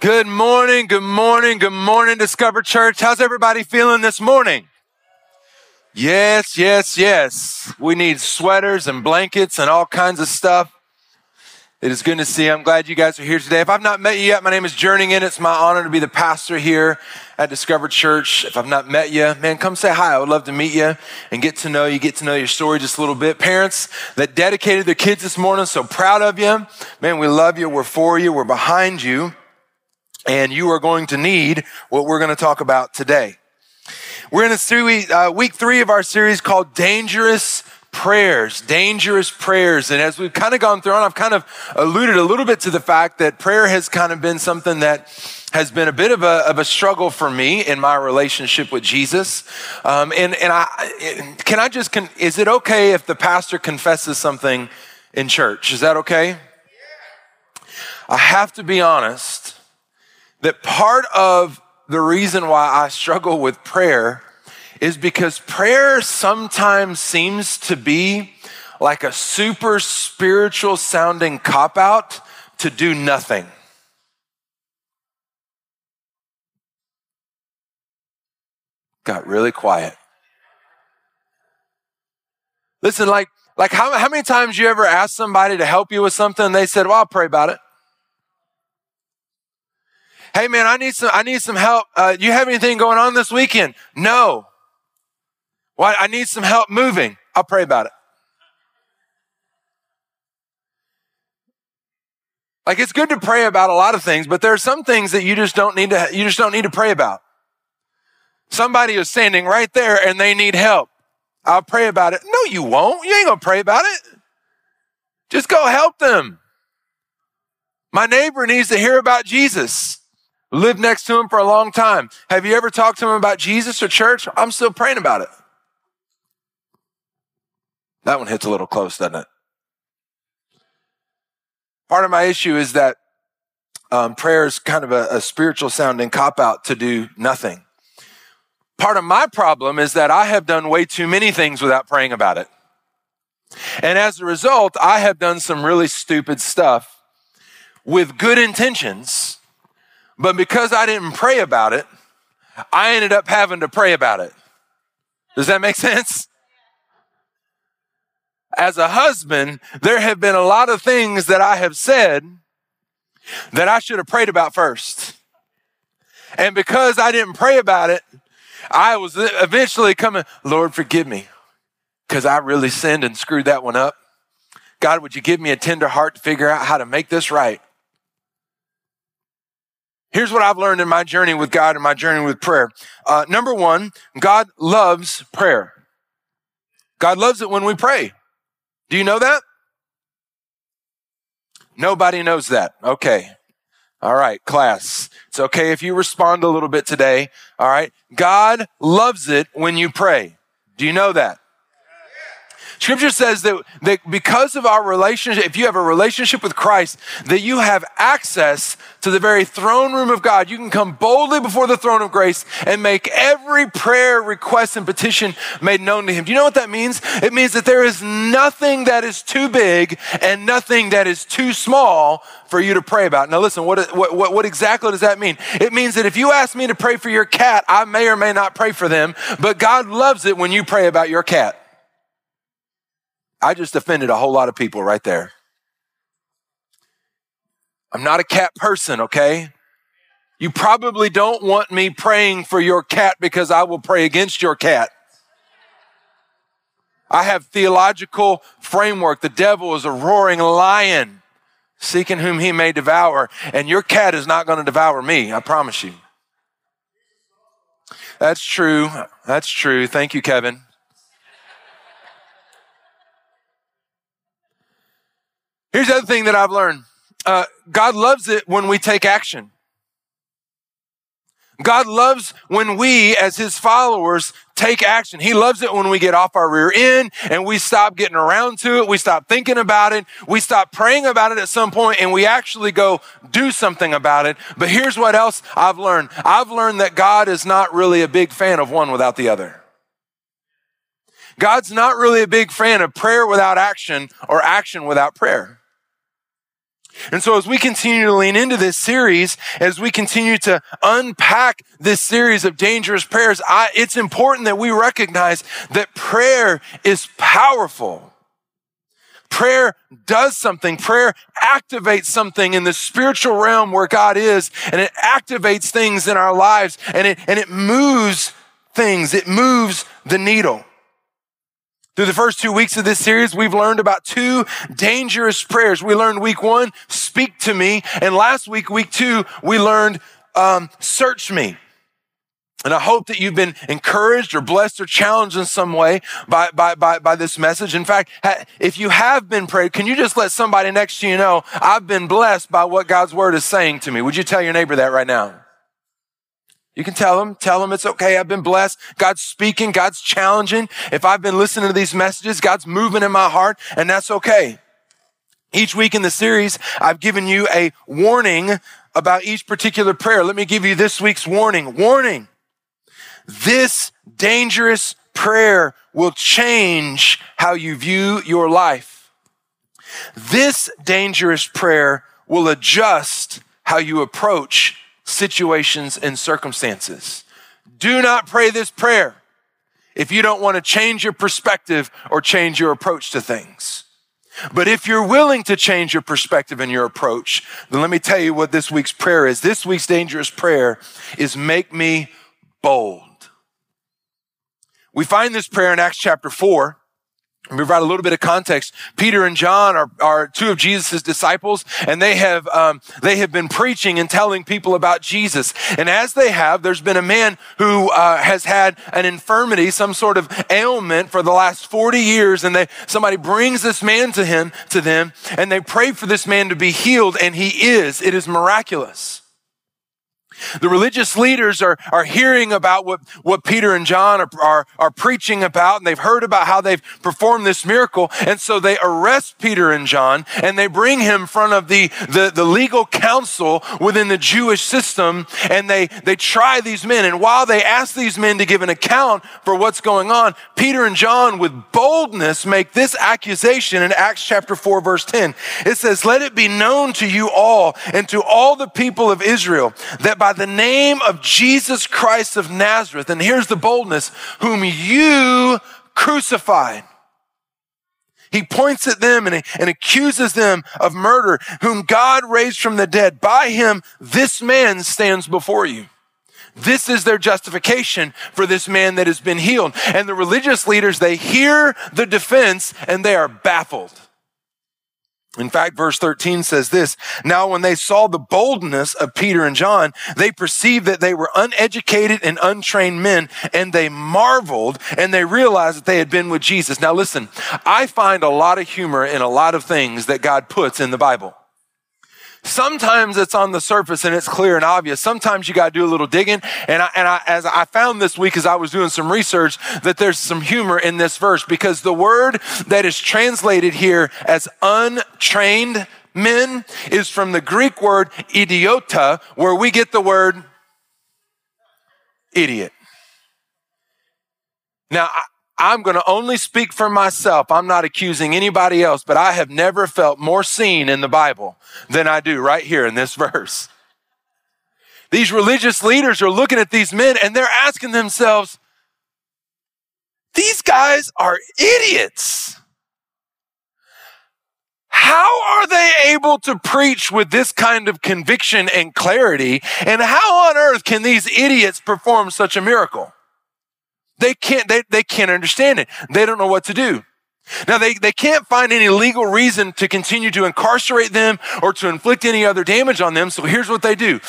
Good morning, good morning, good morning, Discover Church. How's everybody feeling this morning? Yes, yes, yes. We need sweaters and blankets and all kinds of stuff. It is good to see you. I'm glad you guys are here today. If I've not met you yet, my name is Jernigan. It's my honor to be the pastor here at Discover Church. If I've not met you, man, come say hi. I would love to meet you and get to know you, get to know your story just a little bit. Parents that dedicated their kids this morning, so proud of you. Man, we love you. We're for you. We're behind you. And you are going to need what we're going to talk about today. We're in a series, uh, week three of our series called Dangerous prayers, dangerous prayers. And as we've kind of gone through and I've kind of alluded a little bit to the fact that prayer has kind of been something that has been a bit of a, of a struggle for me in my relationship with Jesus. Um, and, and I, can I just, con- is it okay if the pastor confesses something in church? Is that okay? I have to be honest that part of the reason why I struggle with prayer is because prayer sometimes seems to be like a super spiritual sounding cop out to do nothing. Got really quiet. Listen, like, like how, how many times you ever asked somebody to help you with something and they said, well, I'll pray about it. Hey man, I need some, I need some help. Uh, you have anything going on this weekend? No. Well, I need some help moving. I'll pray about it. Like it's good to pray about a lot of things, but there are some things that you just don't need to, you just don't need to pray about. Somebody is standing right there and they need help. I'll pray about it. No, you won't. You ain't gonna pray about it. Just go help them. My neighbor needs to hear about Jesus. Lived next to him for a long time. Have you ever talked to him about Jesus or church? I'm still praying about it. That one hits a little close, doesn't it? Part of my issue is that um, prayer is kind of a, a spiritual sounding cop out to do nothing. Part of my problem is that I have done way too many things without praying about it. And as a result, I have done some really stupid stuff with good intentions, but because I didn't pray about it, I ended up having to pray about it. Does that make sense? as a husband, there have been a lot of things that I have said that I should have prayed about first. And because I didn't pray about it, I was eventually coming, Lord, forgive me, because I really sinned and screwed that one up. God, would you give me a tender heart to figure out how to make this right? Here's what I've learned in my journey with God and my journey with prayer. Uh, number one, God loves prayer. God loves it when we pray. Do you know that? Nobody knows that. Okay. All right, class. It's okay if you respond a little bit today. All right. God loves it when you pray. Do you know that? Scripture says that, that because of our relationship, if you have a relationship with Christ, that you have access to the very throne room of God. You can come boldly before the throne of grace and make every prayer, request, and petition made known to Him. Do you know what that means? It means that there is nothing that is too big and nothing that is too small for you to pray about. Now, listen, what, what, what exactly does that mean? It means that if you ask me to pray for your cat, I may or may not pray for them, but God loves it when you pray about your cat. I just offended a whole lot of people right there. I'm not a cat person, okay? You probably don't want me praying for your cat because I will pray against your cat. I have theological framework. The devil is a roaring lion seeking whom he may devour, and your cat is not going to devour me, I promise you. That's true. That's true. Thank you, Kevin. Here's the other thing that I've learned uh, God loves it when we take action. God loves when we, as his followers, take action. He loves it when we get off our rear end and we stop getting around to it. We stop thinking about it. We stop praying about it at some point and we actually go do something about it. But here's what else I've learned. I've learned that God is not really a big fan of one without the other. God's not really a big fan of prayer without action or action without prayer. And so as we continue to lean into this series, as we continue to unpack this series of dangerous prayers, I, it's important that we recognize that prayer is powerful. Prayer does something. Prayer activates something in the spiritual realm where God is, and it activates things in our lives, and it, and it moves things. It moves the needle. Through the first two weeks of this series, we've learned about two dangerous prayers. We learned week one, speak to me. And last week, week two, we learned, um, search me. And I hope that you've been encouraged or blessed or challenged in some way by, by, by, by this message. In fact, if you have been prayed, can you just let somebody next to you know, I've been blessed by what God's word is saying to me? Would you tell your neighbor that right now? You can tell them, tell them it's okay. I've been blessed. God's speaking. God's challenging. If I've been listening to these messages, God's moving in my heart and that's okay. Each week in the series, I've given you a warning about each particular prayer. Let me give you this week's warning. Warning. This dangerous prayer will change how you view your life. This dangerous prayer will adjust how you approach situations and circumstances. Do not pray this prayer if you don't want to change your perspective or change your approach to things. But if you're willing to change your perspective and your approach, then let me tell you what this week's prayer is. This week's dangerous prayer is make me bold. We find this prayer in Acts chapter 4. We provide a little bit of context. Peter and John are, are two of Jesus' disciples, and they have um, they have been preaching and telling people about Jesus. And as they have, there's been a man who uh, has had an infirmity, some sort of ailment, for the last forty years. And they somebody brings this man to him to them, and they pray for this man to be healed, and he is. It is miraculous. The religious leaders are, are hearing about what, what Peter and John are, are, are preaching about, and they've heard about how they've performed this miracle. And so they arrest Peter and John and they bring him in front of the, the, the legal council within the Jewish system, and they, they try these men. And while they ask these men to give an account for what's going on, Peter and John, with boldness, make this accusation in Acts chapter 4, verse 10. It says, Let it be known to you all and to all the people of Israel that by by the name of Jesus Christ of Nazareth, and here's the boldness, whom you crucified. He points at them and, and accuses them of murder, whom God raised from the dead. By him, this man stands before you. This is their justification for this man that has been healed. And the religious leaders, they hear the defense and they are baffled. In fact, verse 13 says this Now, when they saw the boldness of Peter and John, they perceived that they were uneducated and untrained men, and they marveled and they realized that they had been with Jesus. Now, listen, I find a lot of humor in a lot of things that God puts in the Bible. Sometimes it's on the surface and it's clear and obvious. Sometimes you got to do a little digging. And I, and I, as I found this week as I was doing some research that there's some humor in this verse because the word that is translated here as untrained men is from the Greek word idiota, where we get the word idiot. Now, I'm going to only speak for myself. I'm not accusing anybody else, but I have never felt more seen in the Bible than I do right here in this verse. These religious leaders are looking at these men and they're asking themselves, these guys are idiots. How are they able to preach with this kind of conviction and clarity? And how on earth can these idiots perform such a miracle? They can't, they, they can't understand it. They don't know what to do. Now they, they can't find any legal reason to continue to incarcerate them or to inflict any other damage on them. So here's what they do.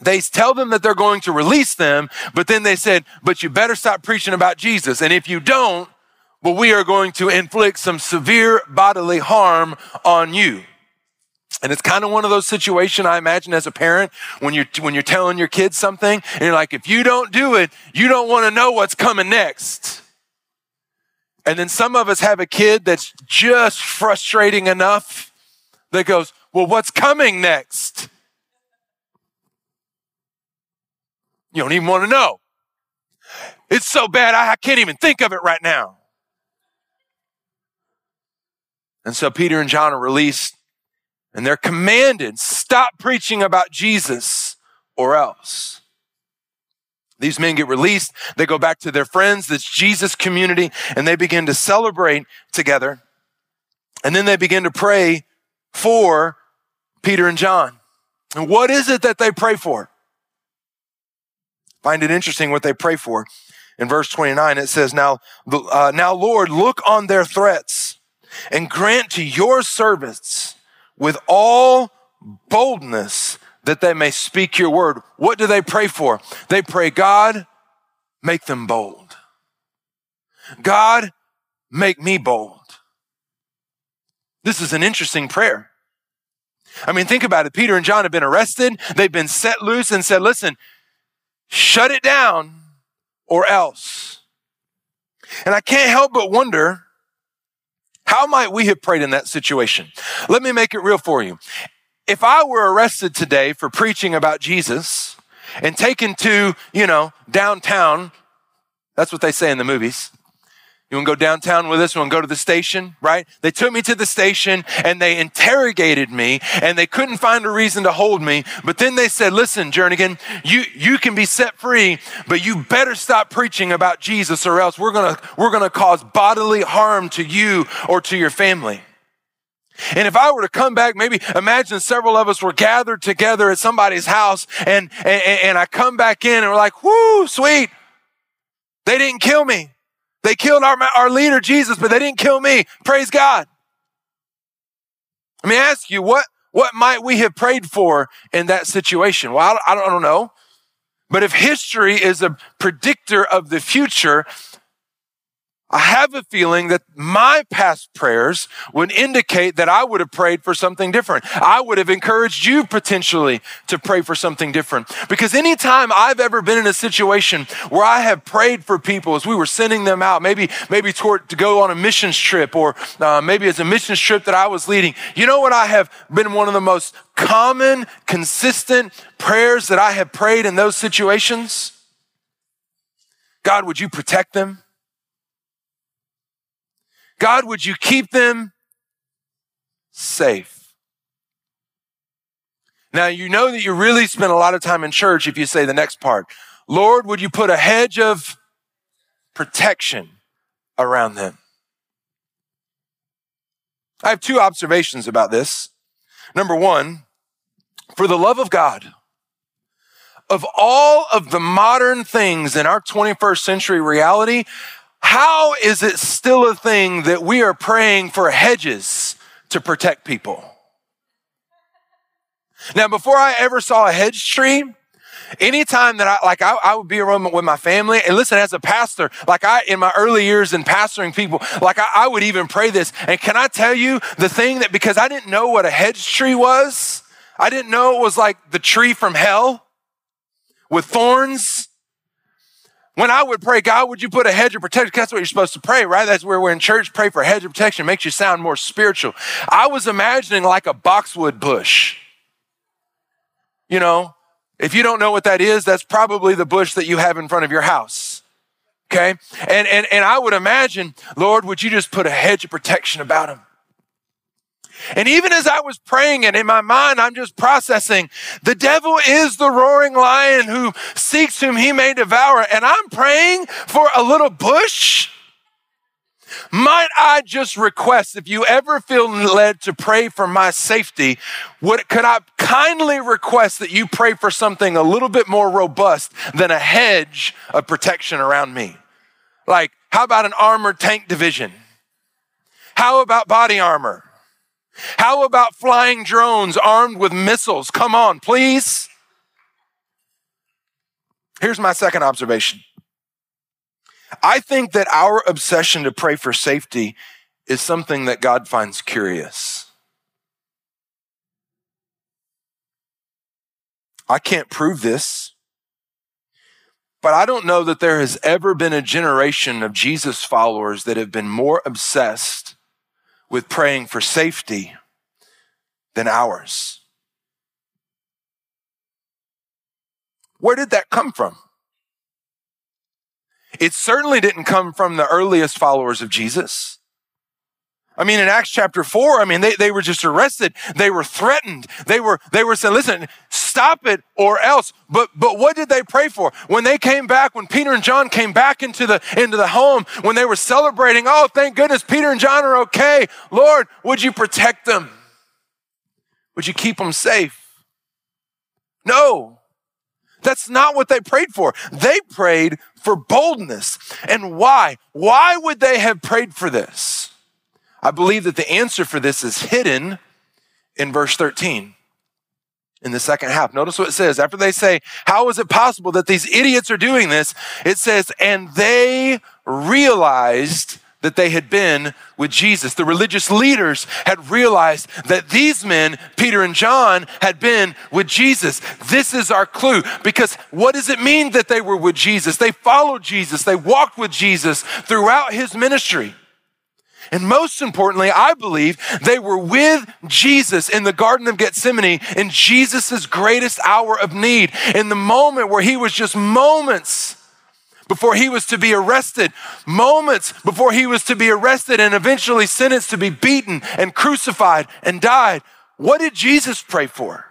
They tell them that they're going to release them, but then they said, but you better stop preaching about Jesus. And if you don't, well, we are going to inflict some severe bodily harm on you. And it's kind of one of those situations I imagine as a parent when you're, when you're telling your kids something and you're like, if you don't do it, you don't want to know what's coming next. And then some of us have a kid that's just frustrating enough that goes, well, what's coming next? You don't even want to know. It's so bad, I can't even think of it right now. And so Peter and John are released And they're commanded, stop preaching about Jesus or else. These men get released. They go back to their friends, this Jesus community, and they begin to celebrate together. And then they begin to pray for Peter and John. And what is it that they pray for? Find it interesting what they pray for. In verse 29, it says, Now, uh, now Lord, look on their threats and grant to your servants with all boldness that they may speak your word. What do they pray for? They pray, God, make them bold. God, make me bold. This is an interesting prayer. I mean, think about it. Peter and John have been arrested. They've been set loose and said, listen, shut it down or else. And I can't help but wonder, how might we have prayed in that situation? Let me make it real for you. If I were arrested today for preaching about Jesus and taken to, you know, downtown, that's what they say in the movies. You want to go downtown with us? You want to go to the station, right? They took me to the station and they interrogated me and they couldn't find a reason to hold me. But then they said, listen, Jernigan, you, you can be set free, but you better stop preaching about Jesus or else we're going to, we're going to cause bodily harm to you or to your family. And if I were to come back, maybe imagine several of us were gathered together at somebody's house and, and, and I come back in and we're like, whoo, sweet. They didn't kill me. They killed our, our leader, Jesus, but they didn't kill me. Praise God. Let me ask you, what, what might we have prayed for in that situation? Well, I don't, I don't know. But if history is a predictor of the future, I have a feeling that my past prayers would indicate that I would have prayed for something different. I would have encouraged you potentially to pray for something different. Because anytime I've ever been in a situation where I have prayed for people as we were sending them out, maybe, maybe toward, to go on a missions trip or uh, maybe it's a missions trip that I was leading, you know what I have been one of the most common, consistent prayers that I have prayed in those situations? God, would you protect them? God, would you keep them safe? Now, you know that you really spend a lot of time in church if you say the next part. Lord, would you put a hedge of protection around them? I have two observations about this. Number one, for the love of God, of all of the modern things in our 21st century reality, how is it still a thing that we are praying for hedges to protect people? Now, before I ever saw a hedge tree, anytime that I like I, I, would be around with my family and listen as a pastor like I in my early years in pastoring people like I, I would even pray this and can I tell you the thing that because I didn't know what a hedge tree was I didn't know it was like the tree from hell with thorns when I would pray, God, would you put a hedge of protection? That's what you're supposed to pray, right? That's where we're in church. Pray for a hedge of protection. It makes you sound more spiritual. I was imagining like a boxwood bush. You know, if you don't know what that is, that's probably the bush that you have in front of your house. Okay. And, and, and I would imagine, Lord, would you just put a hedge of protection about them? And even as I was praying and in my mind, I'm just processing the devil is the roaring lion who seeks whom he may devour. And I'm praying for a little bush. Might I just request if you ever feel led to pray for my safety, would, could I kindly request that you pray for something a little bit more robust than a hedge of protection around me? Like, how about an armored tank division? How about body armor? How about flying drones armed with missiles? Come on, please. Here's my second observation. I think that our obsession to pray for safety is something that God finds curious. I can't prove this, but I don't know that there has ever been a generation of Jesus followers that have been more obsessed with praying for safety than ours. Where did that come from? It certainly didn't come from the earliest followers of Jesus. I mean, in Acts chapter four, I mean, they, they were just arrested. They were threatened. They were, they were saying, listen, stop it or else. But, but what did they pray for? When they came back, when Peter and John came back into the, into the home, when they were celebrating, oh, thank goodness Peter and John are okay. Lord, would you protect them? Would you keep them safe? No. That's not what they prayed for. They prayed for boldness. And why? Why would they have prayed for this? I believe that the answer for this is hidden in verse 13 in the second half. Notice what it says. After they say, How is it possible that these idiots are doing this? It says, And they realized that they had been with Jesus. The religious leaders had realized that these men, Peter and John, had been with Jesus. This is our clue because what does it mean that they were with Jesus? They followed Jesus, they walked with Jesus throughout his ministry. And most importantly, I believe they were with Jesus in the Garden of Gethsemane in Jesus' greatest hour of need, in the moment where he was just moments before he was to be arrested, moments before he was to be arrested and eventually sentenced to be beaten and crucified and died. What did Jesus pray for?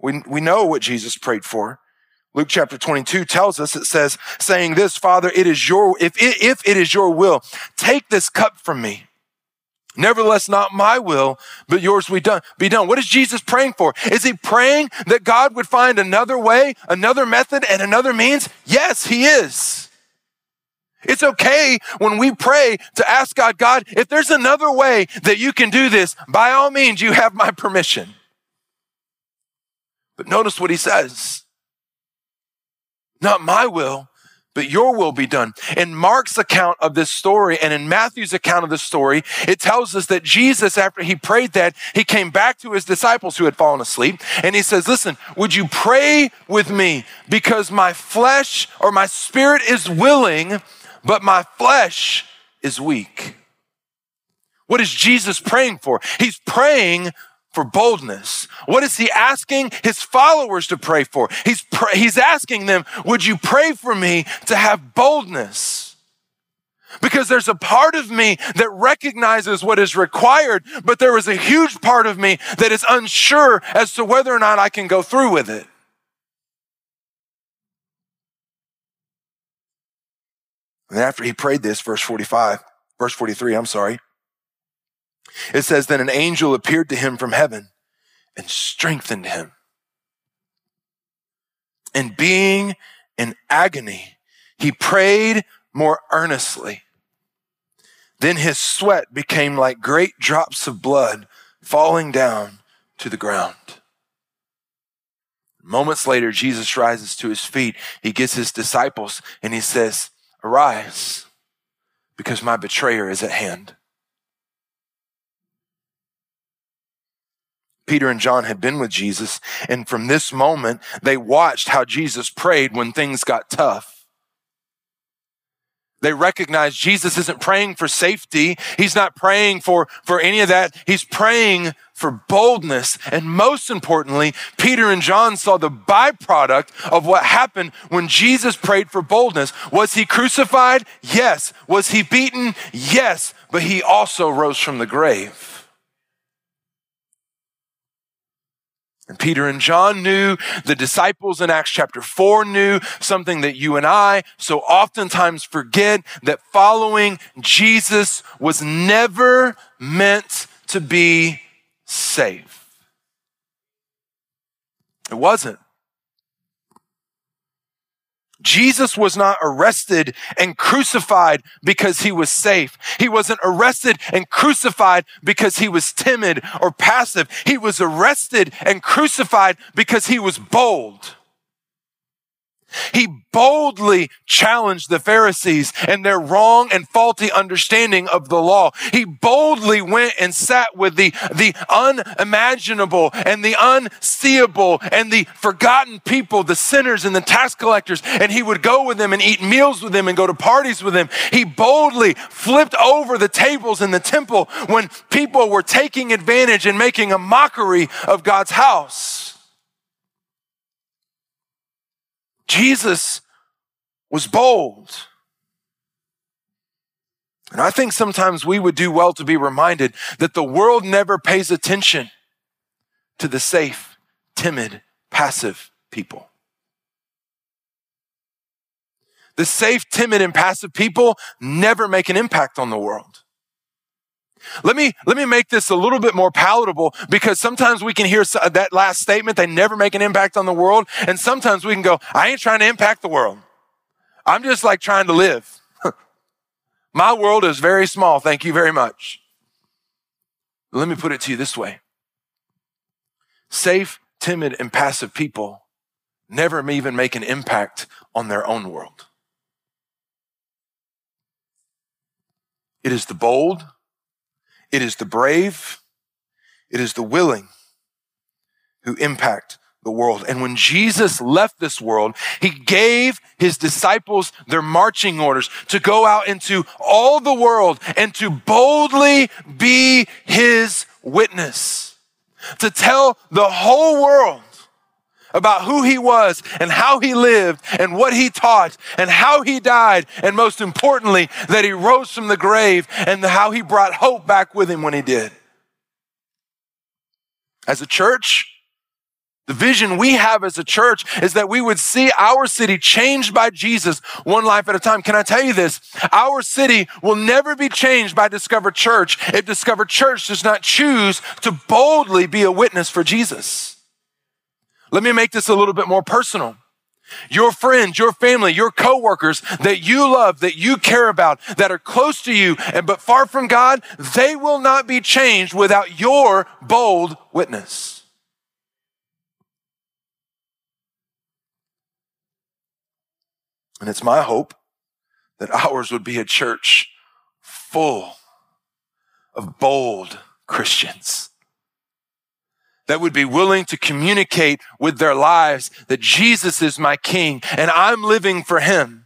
We, we know what Jesus prayed for. Luke chapter 22 tells us, it says, saying this, Father, it is your, if it, if it is your will, take this cup from me. Nevertheless, not my will, but yours be done. Be done. What is Jesus praying for? Is he praying that God would find another way, another method, and another means? Yes, he is. It's okay when we pray to ask God, God, if there's another way that you can do this, by all means, you have my permission. But notice what he says. Not my will, but your will be done. In Mark's account of this story and in Matthew's account of the story, it tells us that Jesus, after he prayed that, he came back to his disciples who had fallen asleep and he says, Listen, would you pray with me? Because my flesh or my spirit is willing, but my flesh is weak. What is Jesus praying for? He's praying for boldness. What is he asking his followers to pray for? He's, pr- he's asking them, would you pray for me to have boldness? Because there's a part of me that recognizes what is required, but there is a huge part of me that is unsure as to whether or not I can go through with it. And after he prayed this, verse 45, verse 43, I'm sorry, it says, Then an angel appeared to him from heaven and strengthened him. And being in agony, he prayed more earnestly. Then his sweat became like great drops of blood falling down to the ground. Moments later, Jesus rises to his feet. He gets his disciples and he says, Arise, because my betrayer is at hand. Peter and John had been with Jesus. And from this moment, they watched how Jesus prayed when things got tough. They recognized Jesus isn't praying for safety. He's not praying for, for any of that. He's praying for boldness. And most importantly, Peter and John saw the byproduct of what happened when Jesus prayed for boldness. Was he crucified? Yes. Was he beaten? Yes. But he also rose from the grave. And Peter and John knew, the disciples in Acts chapter 4 knew something that you and I so oftentimes forget that following Jesus was never meant to be safe. It wasn't. Jesus was not arrested and crucified because he was safe. He wasn't arrested and crucified because he was timid or passive. He was arrested and crucified because he was bold. He boldly challenged the Pharisees and their wrong and faulty understanding of the law. He boldly went and sat with the, the unimaginable and the unseeable and the forgotten people, the sinners and the tax collectors, and he would go with them and eat meals with them and go to parties with them. He boldly flipped over the tables in the temple when people were taking advantage and making a mockery of God's house. Jesus was bold. And I think sometimes we would do well to be reminded that the world never pays attention to the safe, timid, passive people. The safe, timid, and passive people never make an impact on the world. Let me, let me make this a little bit more palatable because sometimes we can hear uh, that last statement, they never make an impact on the world. And sometimes we can go, I ain't trying to impact the world. I'm just like trying to live. My world is very small. Thank you very much. Let me put it to you this way. Safe, timid, and passive people never even make an impact on their own world. It is the bold, it is the brave, it is the willing who impact the world. And when Jesus left this world, he gave his disciples their marching orders to go out into all the world and to boldly be his witness, to tell the whole world about who he was and how he lived and what he taught and how he died. And most importantly, that he rose from the grave and how he brought hope back with him when he did. As a church, the vision we have as a church is that we would see our city changed by Jesus one life at a time. Can I tell you this? Our city will never be changed by Discover Church if Discover Church does not choose to boldly be a witness for Jesus. Let me make this a little bit more personal. Your friends, your family, your coworkers that you love, that you care about, that are close to you, and but far from God, they will not be changed without your bold witness. And it's my hope that ours would be a church full of bold Christians that would be willing to communicate with their lives that Jesus is my king and I'm living for him.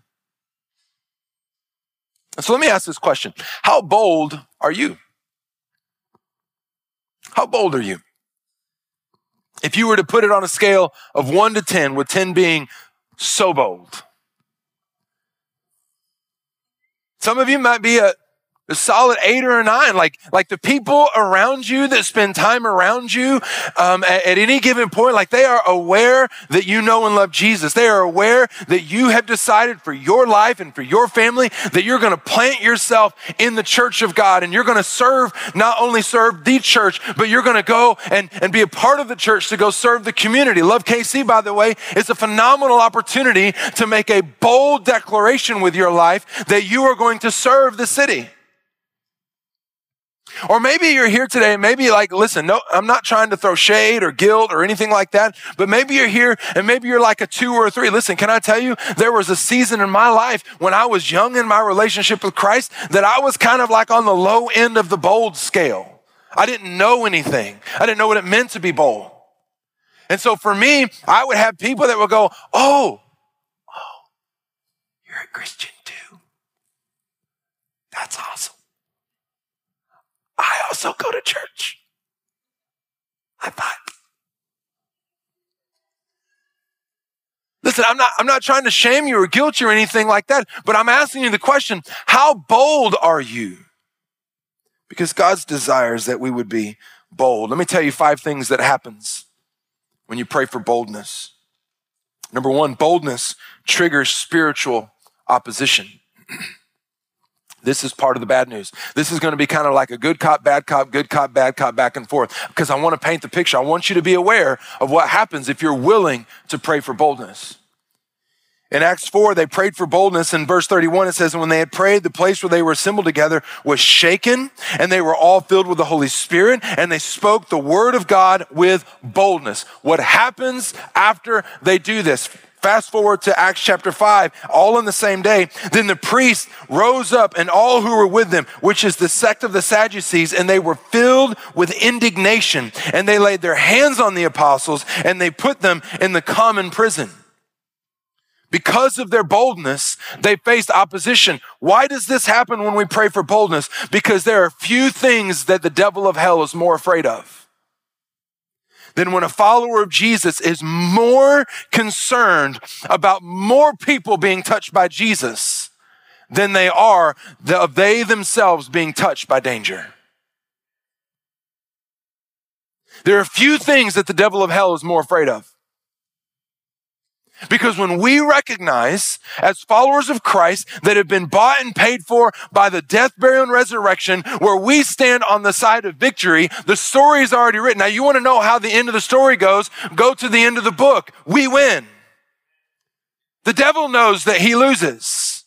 So let me ask this question. How bold are you? How bold are you? If you were to put it on a scale of one to 10, with 10 being so bold. Some of you might be a, a solid eight or a nine. Like, like the people around you that spend time around you um, at, at, any given point, like they are aware that you know and love Jesus. They are aware that you have decided for your life and for your family that you're going to plant yourself in the church of God and you're going to serve, not only serve the church, but you're going to go and, and be a part of the church to go serve the community. Love KC, by the way, is a phenomenal opportunity to make a bold declaration with your life that you are going to serve the city. Or maybe you're here today and maybe like, listen, no, I'm not trying to throw shade or guilt or anything like that, but maybe you're here and maybe you're like a two or a three. Listen, can I tell you, there was a season in my life when I was young in my relationship with Christ that I was kind of like on the low end of the bold scale. I didn't know anything. I didn't know what it meant to be bold. And so for me, I would have people that would go, Oh, oh, you're a Christian too. That's awesome. I also go to church. High five. Listen, I'm not, I'm not trying to shame you or guilt you or anything like that, but I'm asking you the question, how bold are you? Because God's desires that we would be bold. Let me tell you five things that happens when you pray for boldness. Number one, boldness triggers spiritual opposition. This is part of the bad news. This is going to be kind of like a good cop, bad cop, good cop, bad cop, back and forth. Because I want to paint the picture. I want you to be aware of what happens if you're willing to pray for boldness. In Acts 4, they prayed for boldness. In verse 31, it says, And when they had prayed, the place where they were assembled together was shaken, and they were all filled with the Holy Spirit, and they spoke the word of God with boldness. What happens after they do this? Fast forward to Acts chapter 5, all on the same day. Then the priest rose up and all who were with them, which is the sect of the Sadducees, and they were filled with indignation. And they laid their hands on the apostles and they put them in the common prison. Because of their boldness, they faced opposition. Why does this happen when we pray for boldness? Because there are few things that the devil of hell is more afraid of than when a follower of Jesus is more concerned about more people being touched by Jesus than they are of they themselves being touched by danger. There are few things that the devil of hell is more afraid of. Because when we recognize as followers of Christ that have been bought and paid for by the death, burial, and resurrection, where we stand on the side of victory, the story is already written. Now, you want to know how the end of the story goes? Go to the end of the book. We win. The devil knows that he loses.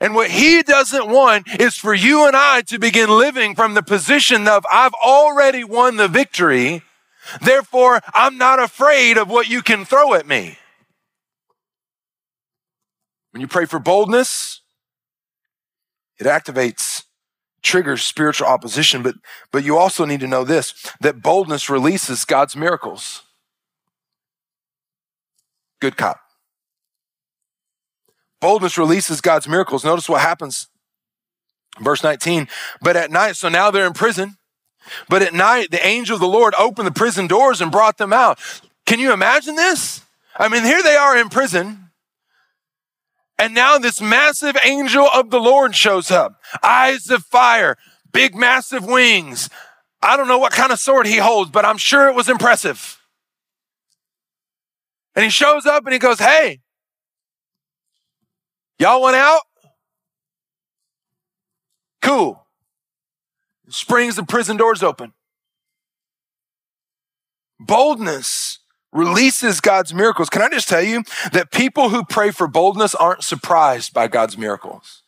And what he doesn't want is for you and I to begin living from the position of I've already won the victory Therefore, I'm not afraid of what you can throw at me. When you pray for boldness, it activates, triggers spiritual opposition, but, but you also need to know this that boldness releases God's miracles. Good cop. Boldness releases God's miracles. Notice what happens. Verse 19. But at night, so now they're in prison. But at night, the angel of the Lord opened the prison doors and brought them out. Can you imagine this? I mean, here they are in prison. And now this massive angel of the Lord shows up. Eyes of fire, big, massive wings. I don't know what kind of sword he holds, but I'm sure it was impressive. And he shows up and he goes, Hey, y'all went out? Cool springs the prison doors open. Boldness releases God's miracles. Can I just tell you that people who pray for boldness aren't surprised by God's miracles?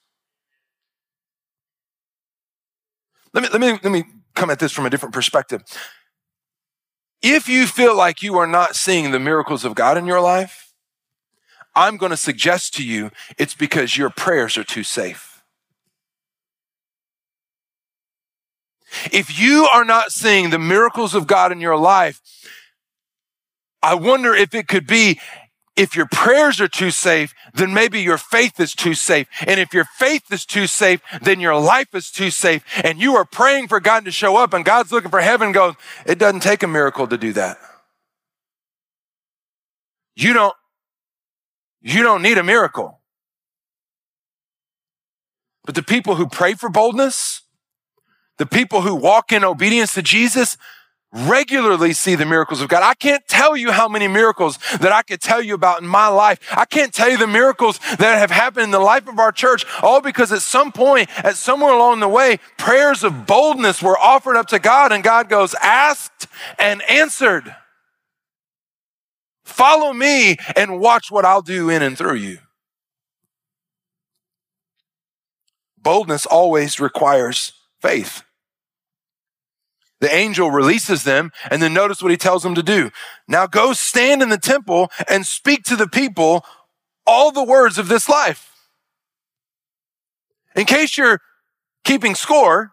Let me, let me, let me come at this from a different perspective. If you feel like you are not seeing the miracles of God in your life, I'm going to suggest to you it's because your prayers are too safe. If you are not seeing the miracles of God in your life, I wonder if it could be if your prayers are too safe, then maybe your faith is too safe. And if your faith is too safe, then your life is too safe. And you are praying for God to show up and God's looking for heaven goes, it doesn't take a miracle to do that. You don't, you don't need a miracle. But the people who pray for boldness, the people who walk in obedience to Jesus regularly see the miracles of God. I can't tell you how many miracles that I could tell you about in my life. I can't tell you the miracles that have happened in the life of our church, all because at some point, at somewhere along the way, prayers of boldness were offered up to God and God goes, asked and answered. Follow me and watch what I'll do in and through you. Boldness always requires faith. The angel releases them, and then notice what he tells them to do. Now go stand in the temple and speak to the people all the words of this life. In case you're keeping score,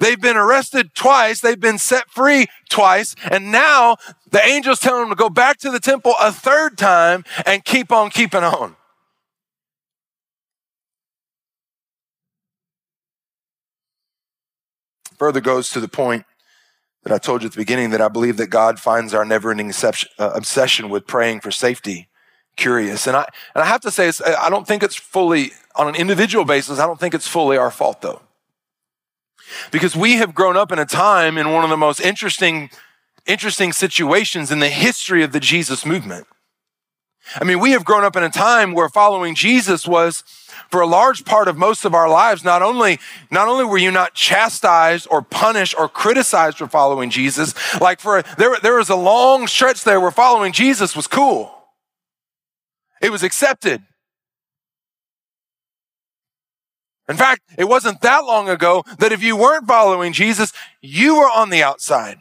they've been arrested twice, they've been set free twice, and now the angel's telling them to go back to the temple a third time and keep on keeping on. Further goes to the point that I told you at the beginning that I believe that God finds our never ending uh, obsession with praying for safety curious. And I, and I have to say, I don't think it's fully, on an individual basis, I don't think it's fully our fault though. Because we have grown up in a time in one of the most interesting, interesting situations in the history of the Jesus movement. I mean, we have grown up in a time where following Jesus was for a large part of most of our lives, not only, not only were you not chastised or punished or criticized for following Jesus, like for, there, there was a long stretch there where following Jesus was cool. It was accepted. In fact, it wasn't that long ago that if you weren't following Jesus, you were on the outside.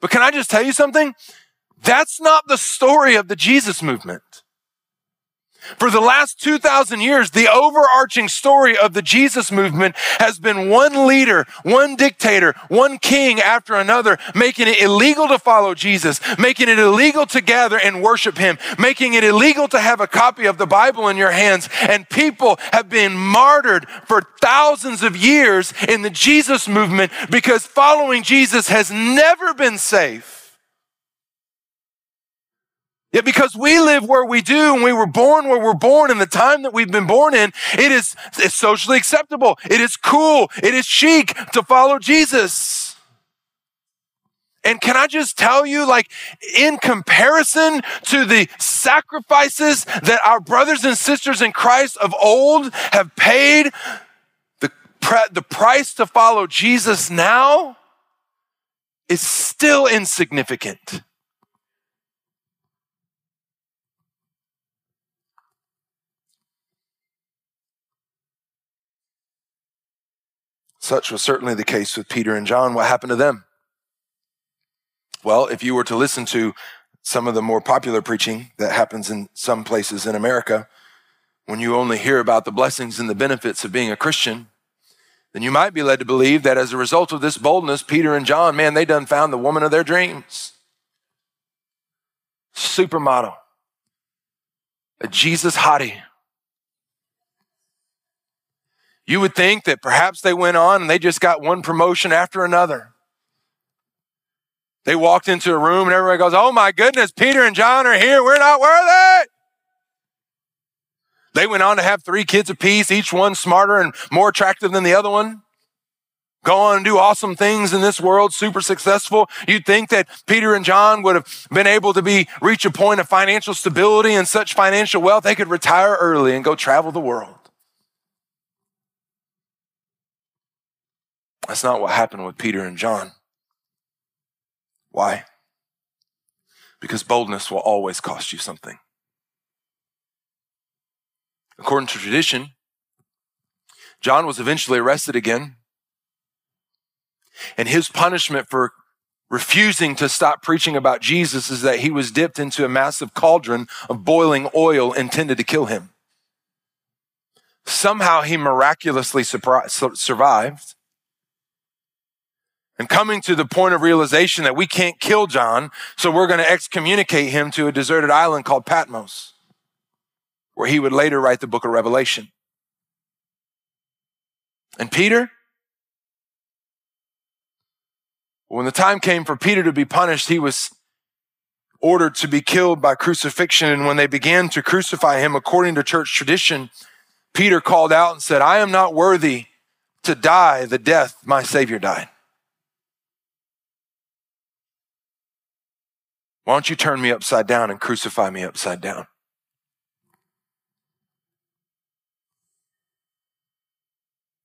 But can I just tell you something? That's not the story of the Jesus movement. For the last 2,000 years, the overarching story of the Jesus movement has been one leader, one dictator, one king after another, making it illegal to follow Jesus, making it illegal to gather and worship him, making it illegal to have a copy of the Bible in your hands. And people have been martyred for thousands of years in the Jesus movement because following Jesus has never been safe. Yet because we live where we do and we were born where we're born in the time that we've been born in, it is it's socially acceptable. It is cool. It is chic to follow Jesus. And can I just tell you, like, in comparison to the sacrifices that our brothers and sisters in Christ of old have paid, the, the price to follow Jesus now is still insignificant. Such was certainly the case with Peter and John. What happened to them? Well, if you were to listen to some of the more popular preaching that happens in some places in America, when you only hear about the blessings and the benefits of being a Christian, then you might be led to believe that as a result of this boldness, Peter and John, man, they done found the woman of their dreams. Supermodel. A Jesus hottie. You would think that perhaps they went on and they just got one promotion after another. They walked into a room and everybody goes, Oh my goodness, Peter and John are here. We're not worthy. They went on to have three kids apiece, each one smarter and more attractive than the other one. Go on and do awesome things in this world, super successful. You'd think that Peter and John would have been able to be, reach a point of financial stability and such financial wealth, they could retire early and go travel the world. That's not what happened with Peter and John. Why? Because boldness will always cost you something. According to tradition, John was eventually arrested again. And his punishment for refusing to stop preaching about Jesus is that he was dipped into a massive cauldron of boiling oil intended to kill him. Somehow he miraculously survived and coming to the point of realization that we can't kill John, so we're going to excommunicate him to a deserted island called Patmos, where he would later write the book of Revelation. And Peter? When the time came for Peter to be punished, he was ordered to be killed by crucifixion. And when they began to crucify him according to church tradition, Peter called out and said, I am not worthy to die the death my Savior died. Why don't you turn me upside down and crucify me upside down?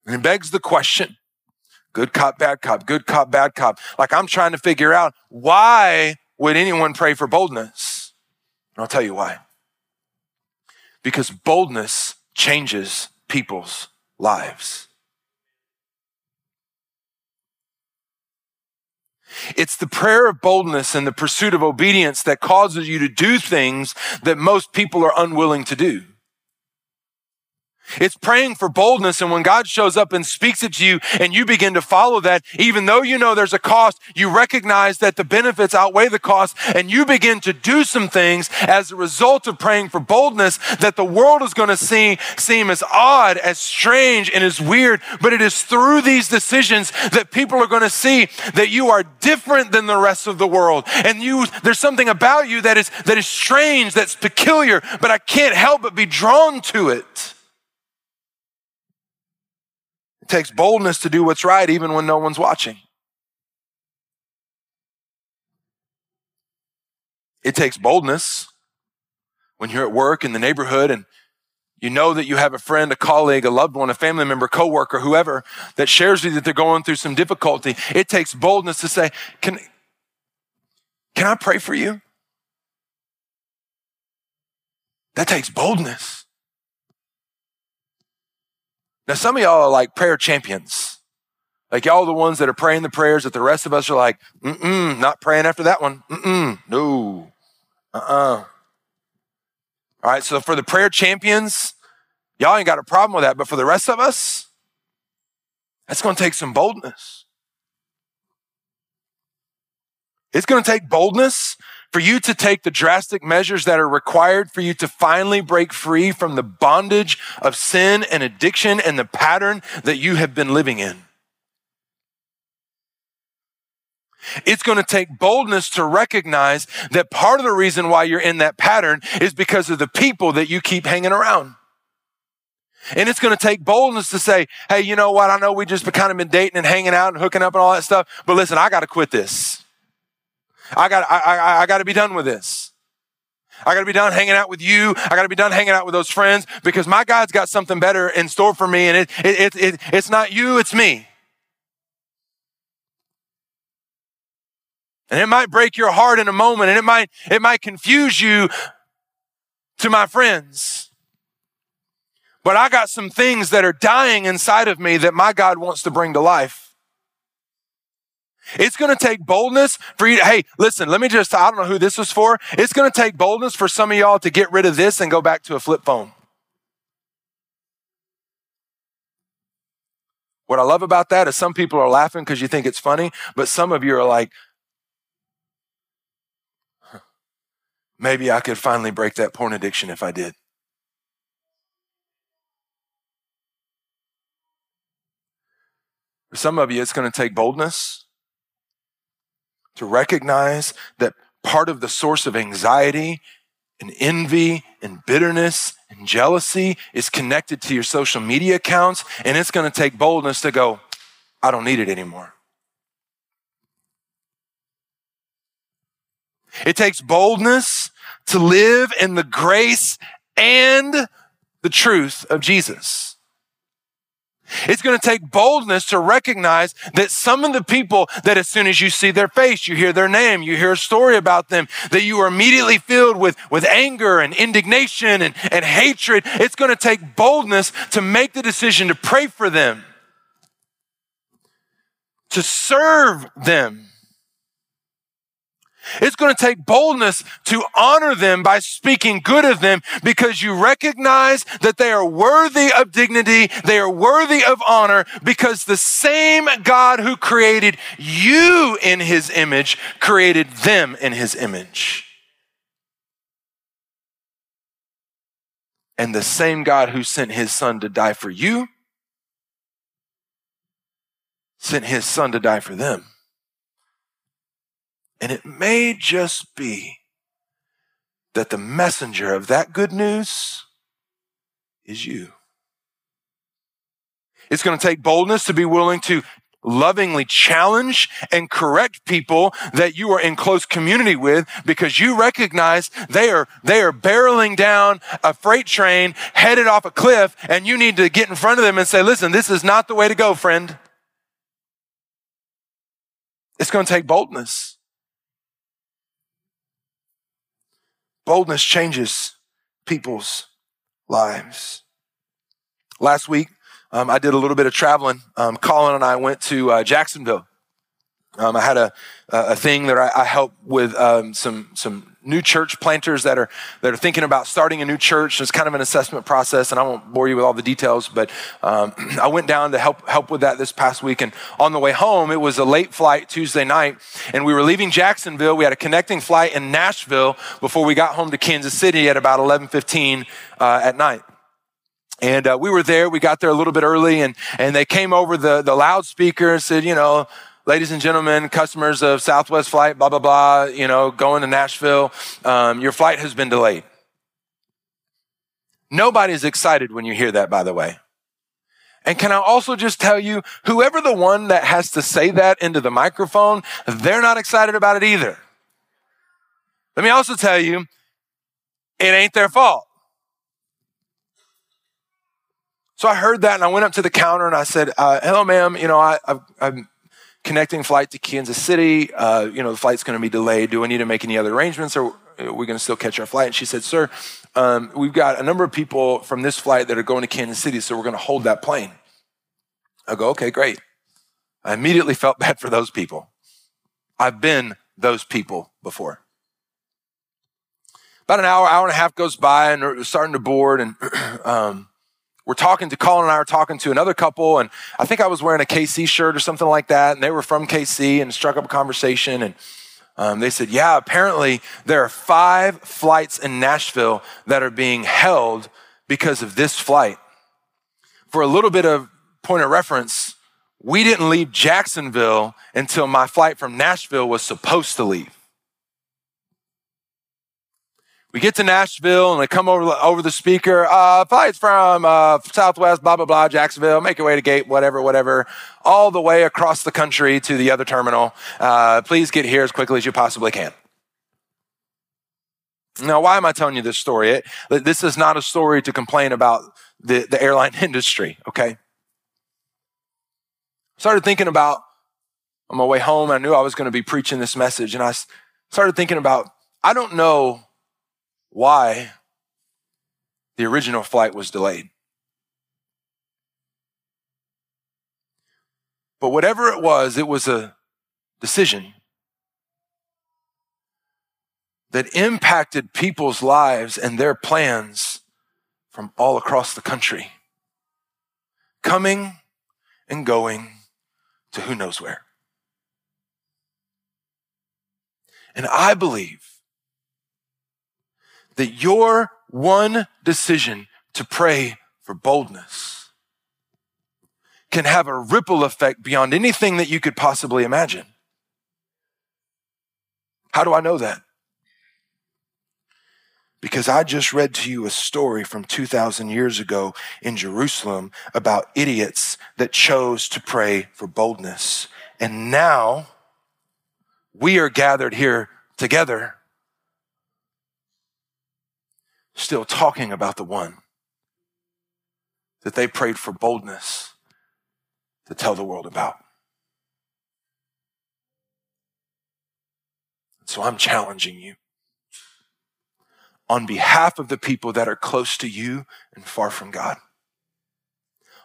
And it begs the question good cop, bad cop, good cop, bad cop. Like I'm trying to figure out why would anyone pray for boldness? And I'll tell you why. Because boldness changes people's lives. It's the prayer of boldness and the pursuit of obedience that causes you to do things that most people are unwilling to do. It's praying for boldness. And when God shows up and speaks it to you and you begin to follow that, even though you know there's a cost, you recognize that the benefits outweigh the cost and you begin to do some things as a result of praying for boldness that the world is going to see, seem as odd, as strange, and as weird. But it is through these decisions that people are going to see that you are different than the rest of the world. And you, there's something about you that is, that is strange, that's peculiar, but I can't help but be drawn to it. It takes boldness to do what's right even when no one's watching. It takes boldness when you're at work in the neighborhood and you know that you have a friend, a colleague, a loved one, a family member, coworker, whoever that shares with you that they're going through some difficulty. It takes boldness to say, "Can can I pray for you?" That takes boldness. Now, some of y'all are like prayer champions. Like y'all are the ones that are praying the prayers that the rest of us are like, mm-mm, not praying after that one. Mm-mm, no. Uh-uh. All right, so for the prayer champions, y'all ain't got a problem with that. But for the rest of us, that's going to take some boldness. It's going to take boldness for you to take the drastic measures that are required for you to finally break free from the bondage of sin and addiction and the pattern that you have been living in. It's going to take boldness to recognize that part of the reason why you're in that pattern is because of the people that you keep hanging around. And it's going to take boldness to say, hey, you know what? I know we just kind of been dating and hanging out and hooking up and all that stuff, but listen, I got to quit this. I got, I, I, I got to be done with this. I got to be done hanging out with you. I got to be done hanging out with those friends because my God's got something better in store for me. And it, it, it, it it's not you, it's me. And it might break your heart in a moment and it might, it might confuse you to my friends. But I got some things that are dying inside of me that my God wants to bring to life. It's going to take boldness for you. To, hey, listen, let me just, I don't know who this was for. It's going to take boldness for some of y'all to get rid of this and go back to a flip phone. What I love about that is some people are laughing because you think it's funny, but some of you are like, maybe I could finally break that porn addiction if I did. For some of you, it's going to take boldness to recognize that part of the source of anxiety and envy and bitterness and jealousy is connected to your social media accounts. And it's going to take boldness to go, I don't need it anymore. It takes boldness to live in the grace and the truth of Jesus. It's going to take boldness to recognize that some of the people that as soon as you see their face, you hear their name, you hear a story about them, that you are immediately filled with, with anger and indignation and, and hatred. It's going to take boldness to make the decision to pray for them, to serve them it's going to take boldness to honor them by speaking good of them because you recognize that they are worthy of dignity. They are worthy of honor because the same God who created you in his image created them in his image. And the same God who sent his son to die for you sent his son to die for them. And it may just be that the messenger of that good news is you. It's going to take boldness to be willing to lovingly challenge and correct people that you are in close community with because you recognize they are, they are barreling down a freight train headed off a cliff and you need to get in front of them and say, listen, this is not the way to go, friend. It's going to take boldness. Boldness changes people's lives. Last week, um, I did a little bit of traveling. Um, Colin and I went to uh, Jacksonville. Um, I had a, a thing that I, I helped with um, some, some new church planters that are that are thinking about starting a new church. It's kind of an assessment process, and I won't bore you with all the details. But um, I went down to help help with that this past week, and on the way home, it was a late flight Tuesday night, and we were leaving Jacksonville. We had a connecting flight in Nashville before we got home to Kansas City at about eleven fifteen uh, at night. And uh, we were there. We got there a little bit early, and and they came over the the loudspeaker and said, you know, ladies and gentlemen, customers of Southwest Flight, blah, blah, blah, you know, going to Nashville, um, your flight has been delayed. Nobody's excited when you hear that, by the way. And can I also just tell you, whoever the one that has to say that into the microphone, they're not excited about it either. Let me also tell you, it ain't their fault. So I heard that and I went up to the counter and I said, uh, hello, ma'am. You know, I, have connecting flight to Kansas City. Uh, you know, the flight's going to be delayed. Do I need to make any other arrangements or are we going to still catch our flight? And she said, Sir, um, we've got a number of people from this flight that are going to Kansas City, so we're going to hold that plane. I go, okay, great. I immediately felt bad for those people. I've been those people before. About an hour, hour and a half goes by, and we're starting to board, and um, we're talking to Colin and I were talking to another couple, and I think I was wearing a KC shirt or something like that, and they were from KC and struck up a conversation. And um, they said, Yeah, apparently there are five flights in Nashville that are being held because of this flight. For a little bit of point of reference, we didn't leave Jacksonville until my flight from Nashville was supposed to leave. We get to Nashville and they come over, over the speaker. Uh, flights from uh, Southwest, blah, blah, blah, Jacksonville. Make your way to gate, whatever, whatever. All the way across the country to the other terminal. Uh, please get here as quickly as you possibly can. Now, why am I telling you this story? It, this is not a story to complain about the, the airline industry, okay? Started thinking about on my way home, I knew I was going to be preaching this message, and I started thinking about I don't know why the original flight was delayed. But whatever it was, it was a decision that impacted people's lives and their plans from all across the country, coming and going to who knows where. And I believe that your one decision to pray for boldness can have a ripple effect beyond anything that you could possibly imagine. How do I know that? Because I just read to you a story from 2,000 years ago in Jerusalem about idiots that chose to pray for boldness. And now we are gathered here together still talking about the one that they prayed for boldness to tell the world about. So I'm challenging you on behalf of the people that are close to you and far from God,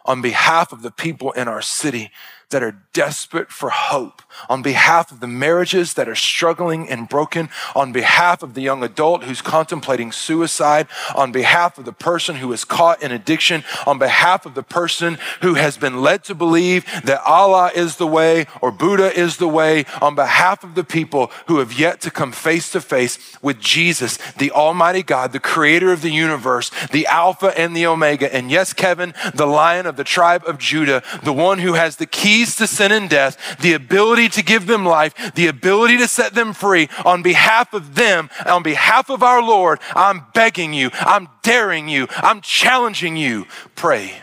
on behalf of the people in our city that are desperate for hope, on behalf of the marriages that are struggling and broken, on behalf of the young adult who's contemplating suicide, on behalf of the person who is caught in addiction, on behalf of the person who has been led to believe that Allah is the way or Buddha is the way, on behalf of the people who have yet to come face to face with Jesus, the Almighty God, the creator of the universe, the Alpha and the Omega. And yes, Kevin, the lion of the tribe of Judah, the one who has the keys to sin and death, the ability to give them life, the ability to set them free on behalf of them, on behalf of our Lord, I'm begging you, I'm daring you, I'm challenging you. Pray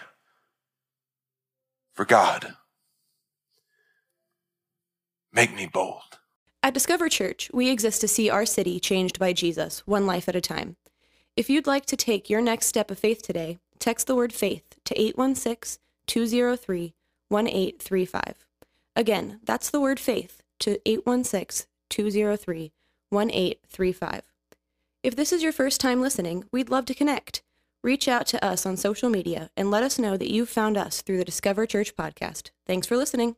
for God. Make me bold. At Discover Church, we exist to see our city changed by Jesus, one life at a time. If you'd like to take your next step of faith today, text the word faith to 816 203 1835. Again, that's the word faith to 816 203 1835. If this is your first time listening, we'd love to connect. Reach out to us on social media and let us know that you've found us through the Discover Church podcast. Thanks for listening.